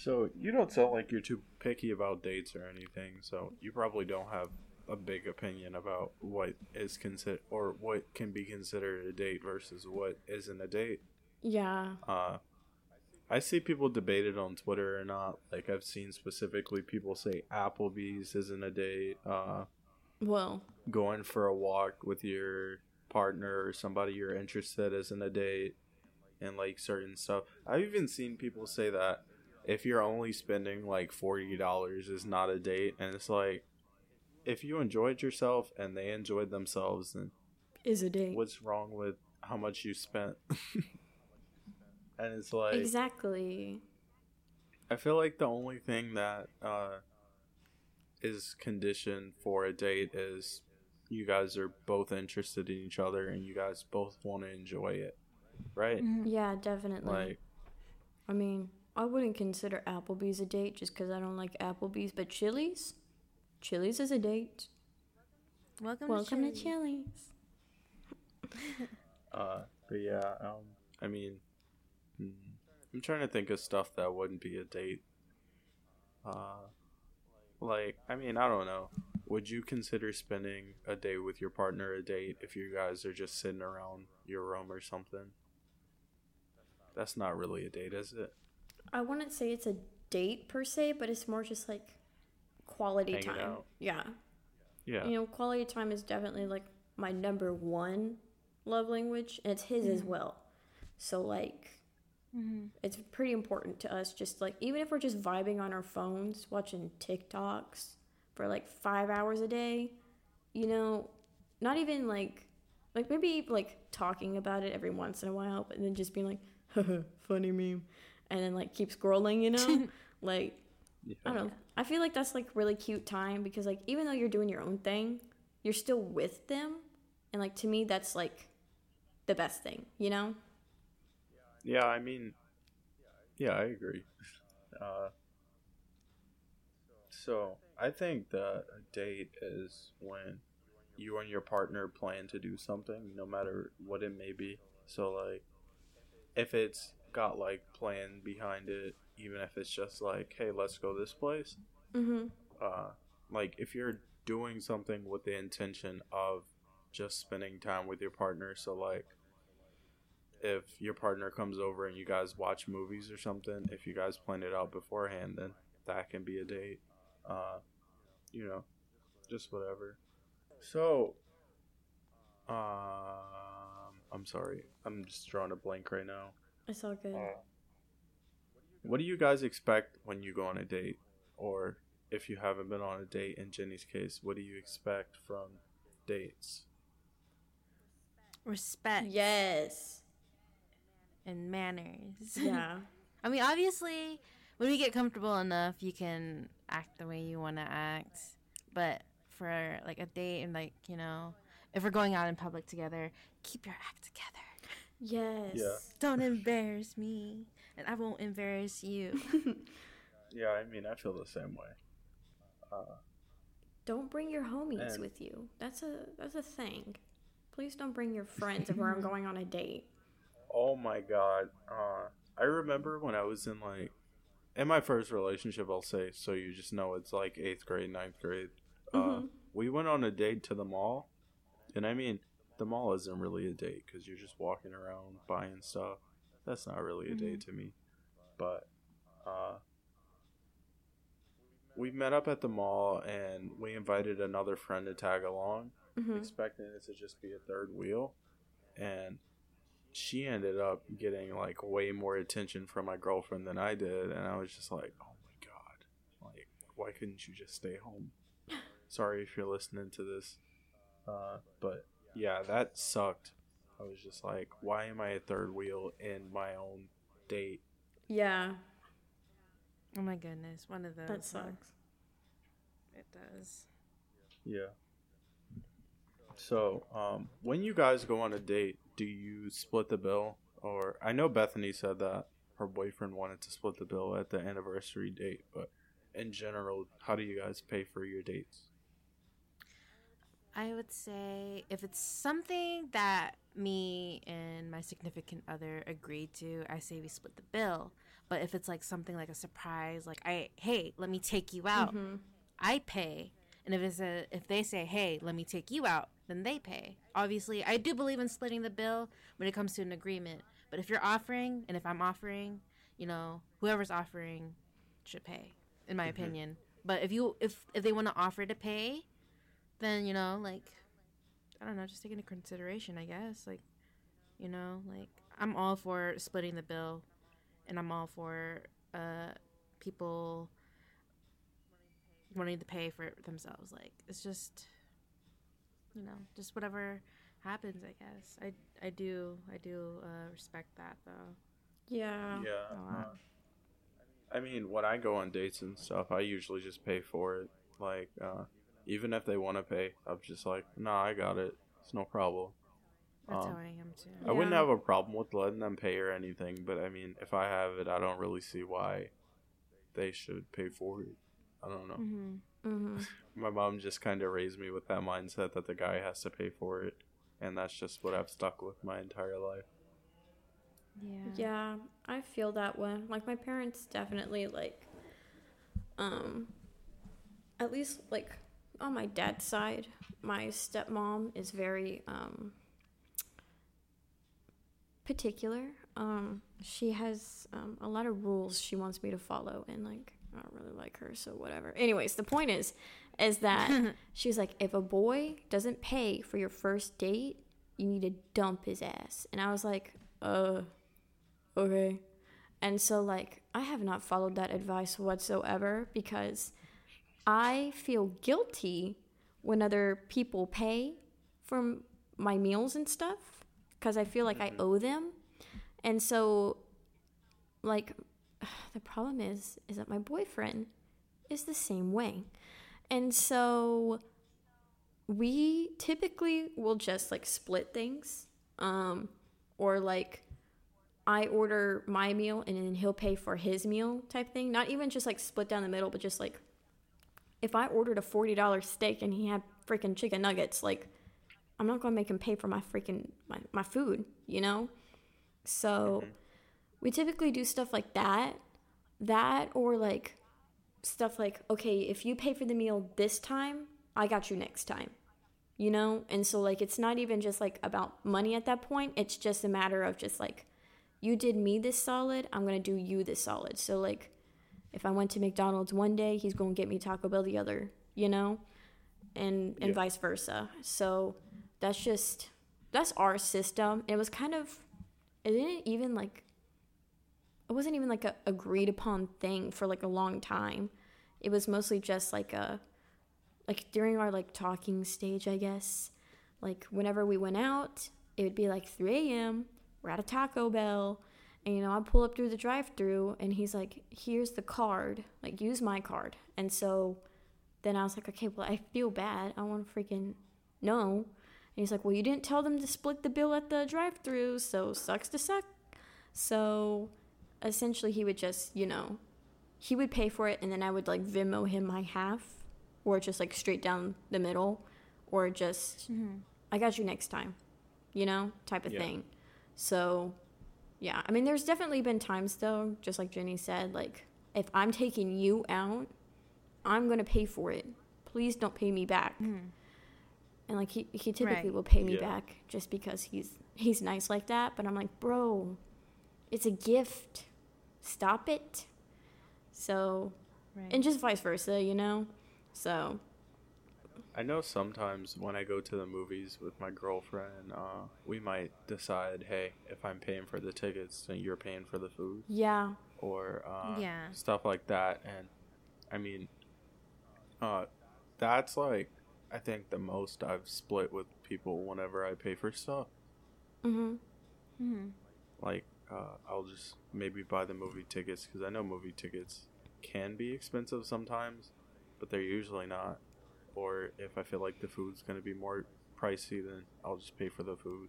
So you don't sound like you're too picky about dates or anything. So you probably don't have a big opinion about what is considered or what can be considered a date versus what isn't a date. Yeah. Uh, I see people debate it on Twitter or not. Like I've seen specifically people say Applebee's isn't a date. Uh, Well, going for a walk with your partner or somebody you're interested isn't a date, and like certain stuff. I've even seen people say that if you're only spending like forty dollars is not a date, and it's like if you enjoyed yourself and they enjoyed themselves, then is a date. what's wrong with how much you spent? <laughs> and it's like exactly. I feel like the only thing that uh, is conditioned for a date is you guys are both interested in each other and you guys both want to enjoy it, right? Yeah, definitely. Like, I mean, I wouldn't consider Applebee's a date just because I don't like Applebee's, but Chili's? Chili's is a date. Welcome, Welcome to Chili's. Chili's. <laughs> uh, but yeah, um, I mean, I'm trying to think of stuff that wouldn't be a date. Uh, like, I mean, I don't know. Would you consider spending a day with your partner a date if you guys are just sitting around your room or something? That's not really a date, is it? I wouldn't say it's a date per se, but it's more just like quality Hanging time. out. Yeah. Yeah. You know, quality time is definitely like my number one love language, and it's his as well. So, like, Mm-hmm. it's pretty important to us just like, even if we're just vibing on our phones, watching TikToks for like five hours a day, you know, not even like, like maybe like talking about it every once in a while, but then just being like, <laughs> funny meme, and then like keep scrolling, you know? <laughs> like, yeah. I don't know. I feel like that's like really cute time because like even though you're doing your own thing, you're still with them, and like to me that's like the best thing, you know? Yeah, I mean, yeah, I agree. Uh, so I think that a date is when you and your partner plan to do something, no matter what it may be. So like, if it's got like plan behind it, even if it's just like, hey, let's go this place. Mm-hmm. Uh, like if you're doing something with the intention of just spending time with your partner, so like if your partner comes over and you guys watch movies or something, if you guys plan it out beforehand, then that can be a date. Uh, you know, just whatever. So, um, I'm sorry, I'm just drawing a blank right now. It's all good. What do you guys expect when you go on a date? Or if you haven't been on a date, in Jenny's case, what do you expect from dates? Respect yes. And manners. <laughs> Yeah. I mean, obviously, when we get comfortable enough, you can act the way you want to act. But for like a date and like you know, if we're going out in public together, keep your act together. yes. Yeah. Don't embarrass me, and I won't embarrass you. <laughs> Yeah, I mean, I feel the same way. Uh, Don't bring your homies with you. That's a that's a thing. Please don't bring your friends if I'm <laughs> going on a date. Oh my god. Uh, I remember when I was in like, in my first relationship, I'll say, so you just know it's like eighth grade, ninth grade. Uh, Mhm. we went on a date to the mall. And I mean, the mall isn't really a date because you're just walking around buying stuff. That's not really a date to me. But uh, we met up at the mall and we invited another friend to tag along, Mhm. expecting it to just be a third wheel. And she ended up getting like way more attention from my girlfriend than I did. And I was just like, oh my God. Like, why couldn't you just stay home? <laughs> Sorry if you're listening to this. Uh, but yeah, that sucked. I was just like, why am I a third wheel in my own date? Yeah, Oh my goodness, one of those. that sucks. It does. Yeah. So, um, when you guys go on a date, do you split the bill? Or I know Bethany said that her boyfriend wanted to split the bill at the anniversary date, but in general, how do you guys pay for your dates? I would say if it's something that me and my significant other agreed to, I say we split the bill. But if it's like something like a surprise, like I hey, let me take you out, Mhm. I pay. And if it's a if they say, "Hey, let me take you out," then they pay. Obviously, I do believe in splitting the bill when it comes to an agreement. But if you're offering and if I'm offering, you know, whoever's offering should pay in my opinion. But if you if if they want to offer to pay, then, you know, like I don't know, just take into consideration, I guess. Like, you know, like I'm all for splitting the bill and I'm all for uh people wanting to pay for themselves. Like it's just you know, just whatever happens, I guess. I I do I do uh respect that though. Yeah. Yeah. uh, I mean, when I go on dates and stuff, I usually just pay for it. Like, uh, even if they want to pay, I'm just like, nah, I got it. It's no problem. That's Um, how I am too. I wouldn't have a problem with letting them pay or anything, but I mean, if I have it, I don't really see why they should pay for it. I don't know. Mhm. Hmm My mom just kind of raised me with that mindset that the guy has to pay for it, and that's just what I've stuck with my entire life. Yeah. Yeah, I feel that way. Like my parents definitely like um at least like on my dad's side, my stepmom is very um particular. Um she has um a lot of rules she wants me to follow and like I don't really like her, so whatever. Anyways, the point is is that <laughs> she's like if a boy doesn't pay for your first date, you need to dump his ass. And I was like, "Uh, okay. And so, like, I have not followed that advice whatsoever because I feel guilty when other people pay for my meals and stuff because I feel like I owe them. And so, like, <sighs> the problem is, is that my boyfriend is the same way. And so, we typically will just like split things. Um, or like, I order my meal and then he'll pay for his meal type thing. Not even just like split down the middle, but just like if I ordered a forty dollar steak and he had freaking chicken nuggets, like I'm not gonna make him pay for my freaking my, my food, you know? So we typically do stuff like that. That or like stuff like, okay, if you pay for the meal this time, I got you next time. You know? And so like it's not even just like about money at that point. It's just a matter of just like you did me this solid, I'm gonna do you this solid. So like, if I went to McDonald's one day, he's gonna get me Taco Bell the other, you know, and and Yeah. vice versa. So that's just that's our system. It was kind of it didn't even like it wasn't even like a agreed upon thing for like a long time. It was mostly just like a like during our like talking stage, I guess. Like whenever we went out, it would be like 3 a.m. We're at a Taco Bell, and you know I pull up through the drive-through, and he's like, "Here's the card. Like use my card." And so then I was like, "Okay, well I feel bad. I want to freaking know." And he's like, "Well, you didn't tell them to split the bill at the drive-through, so sucks to suck." So essentially, he would just, you know, he would pay for it, and then I would like Venmo him my half, or just like straight down the middle, or just Mhm. I got you next time, you know, type of Yeah. thing. So, yeah, I mean, there's definitely been times though, just like Jenny said, like if I'm taking you out, I'm gonna pay for it. Please don't pay me back. Mhm. And like he he typically Right. will pay me Yeah. back just because he's he's nice like that. But I'm like, bro, it's a gift. Stop it. So Right. and just vice versa, you know. So I know sometimes when I go to the movies with my girlfriend, uh, we might decide, hey, if I'm paying for the tickets, then you're paying for the food, yeah, or uh, Yeah. stuff like that. And I mean, uh, that's like, I think the most I've split with people whenever I pay for stuff. Mm-hmm. Hmm. Like, uh, I'll just maybe buy the movie tickets because I know movie tickets can be expensive sometimes, but they're usually not. Or if I feel like the food's gonna be more pricey, then I'll just pay for the food.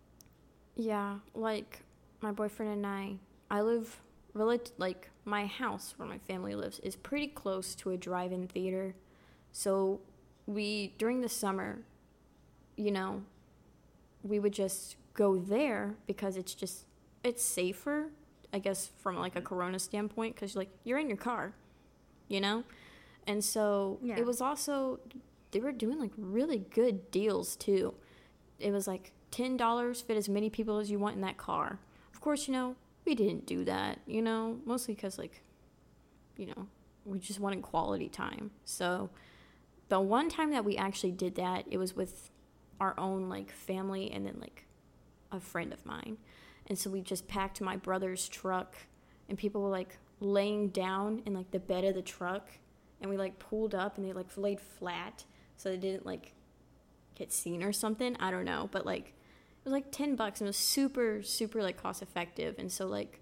Yeah, like my boyfriend and I, I live really like my house where my family lives is pretty close to a drive-in theater. So we during the summer, you know, we would just go there because it's just it's safer, I guess from like a corona standpoint cuz like you're in your car, you know? And so Yeah. it was also they were doing like really good deals too. It was like ten dollars fit as many people as you want in that car. Of course, you know we didn't do that. You know, mostly because like, you know, we just wanted quality time. So the one time that we actually did that, it was with our own like family and then like a friend of mine. And so we just packed my brother's truck and people were like laying down in like the bed of the truck and we like pulled up and they like laid flat so they didn't like get seen or something. I don't know, but like it was like 10 bucks and it was super super like cost effective. And so like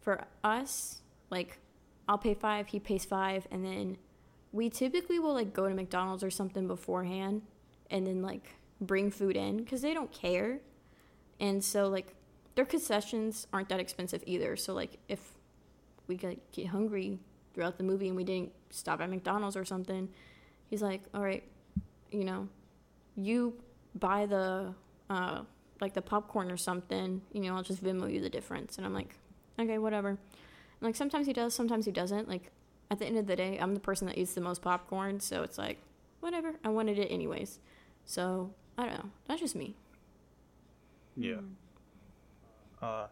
for us, like I'll pay 5, he pays 5 and then we typically will like go to McDonald's or something beforehand and then like bring food in cuz they don't care. And so like their concessions aren't that expensive either. So like if we get, get hungry throughout the movie and we didn't stop at McDonald's or something, he's like, "All right, you know, you buy the uh like the popcorn or something, you know, I'll just Venmo you the difference." And I'm like, "Okay, whatever." And like sometimes he does, sometimes he doesn't. Like at the end of the day, I'm the person that eats the most popcorn, so it's like, whatever. I wanted it anyways. So, I don't know. That's just me. Yeah. Uh,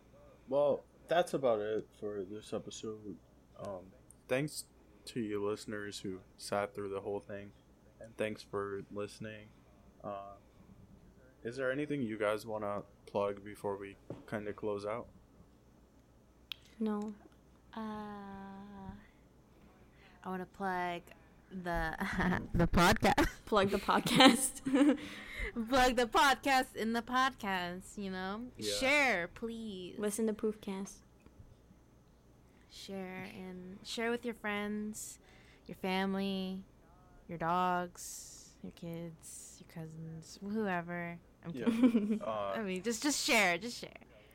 well, that's about it for this episode. Um, thanks to you listeners who sat through the whole thing, and thanks for listening. Uh, is there anything you guys want to plug before we kind of close out? No. Uh, I want to plug the <laughs> the podcast. <laughs> Plug the podcast. <laughs> plug the podcast in the podcast. You know, Yeah. share, please. Listen to Poofcast. share and share with your friends, your family, your dogs, your kids, your cousins, whoever. I'm Yeah. kidding. <laughs> Uh, I mean, just just share, just share.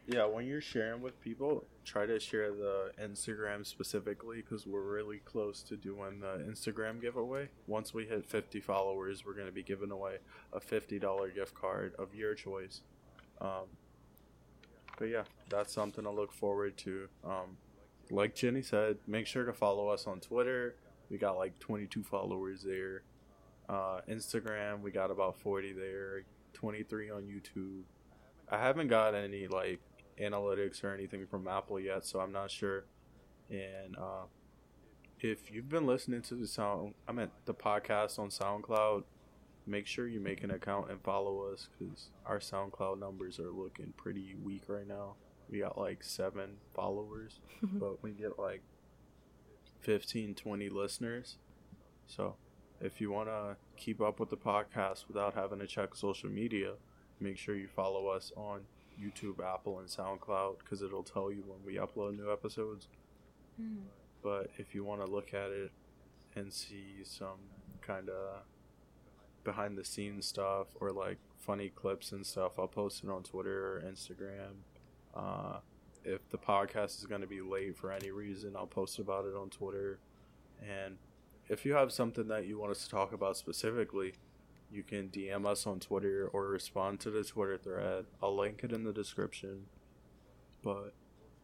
Yeah, when you're sharing with people, try to share the Instagram specifically because we're really close to doing the Instagram giveaway. Once we hit 50 followers, we're going to be giving away a $50 gift card of your choice. Um, but yeah, that's something to look forward to. Um, like Jenny said, make sure to follow us on Twitter. We got like 22 followers there. Uh, Instagram, we got about 40 there. 23 on YouTube. I haven't got any like analytics or anything from Apple yet, so I'm not sure. And uh, if you've been listening to the sound, I meant the podcast on SoundCloud, make sure you make an account and follow us because our SoundCloud numbers are looking pretty weak right now. We got like seven followers, <laughs> but we get like 15, 20 listeners. So if you want to keep up with the podcast without having to check social media, make sure you follow us on YouTube, Apple, and SoundCloud because it'll tell you when we upload new episodes. But if you want to look at it and see some kind of behind the scenes stuff or like funny clips and stuff, I'll post it on Twitter or Instagram. Uh, if the podcast is going to be late for any reason, I'll post about it on Twitter. And if you have something that you want us to talk about specifically, you can DM us on Twitter or respond to the Twitter thread. I'll link it in the description. But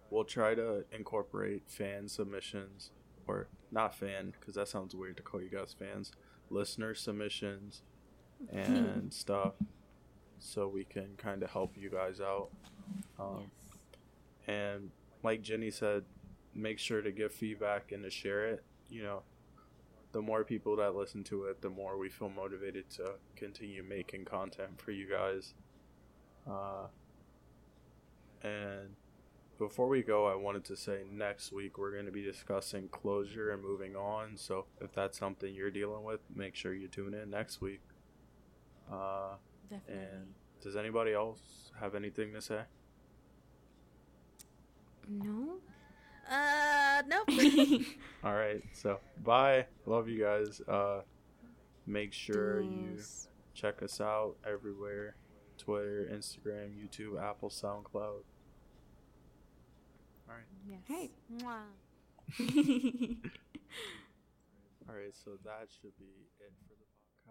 we'll try to incorporate fan submissions, or not fan, because that sounds weird to call you guys fans, listener submissions <laughs> and stuff, so we can kind of help you guys out. Um, and like Jenny said, make sure to give feedback and to share it. You know, the more people that listen to it, the more we feel motivated to continue making content for you guys. Uh, and before we go, I wanted to say next week we're going to be discussing closure and moving on. So if that's something you're dealing with, make sure you tune in next week. Uh, Definitely. and does anybody else have anything to say? No. Uh, nope. <laughs> <laughs> All right, so bye. Love you guys. Uh, make sure you check us out everywhere: Twitter, Instagram, YouTube, Apple, SoundCloud. All right, Yes. Hey. Mwah. <laughs> all right. So that should be it for the.